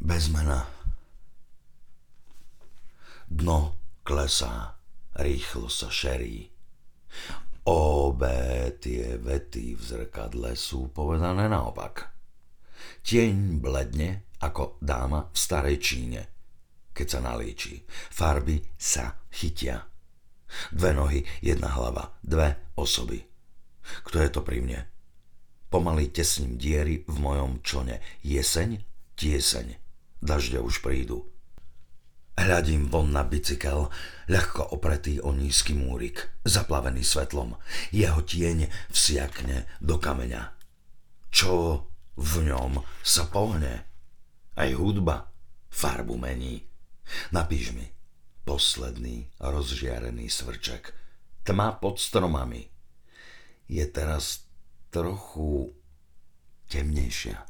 Bez mena. Dno klesá, rýchlo sa šerí. Obe tie vety v zrkadle sú povedané naopak. Tieň bledne ako dáma v starej Číne, keď sa nalíči. Farby sa chytia. Dve nohy, jedna hlava, dve osoby. Kto je to pri mne? Pomaly tesním diery v mojom člne. Jeseň, tieseň. Dažde už prídu. Hľadím von na bicykel, ľahko opretý o nízky múrik, zaplavený svetlom. Jeho tieň vsiakne do kameňa. Čo v ňom sa pohne? Aj hudba farbu mení. Napíš mi posledný rozžiarený svrček. Tma pod stromami je teraz trochu temnejšia.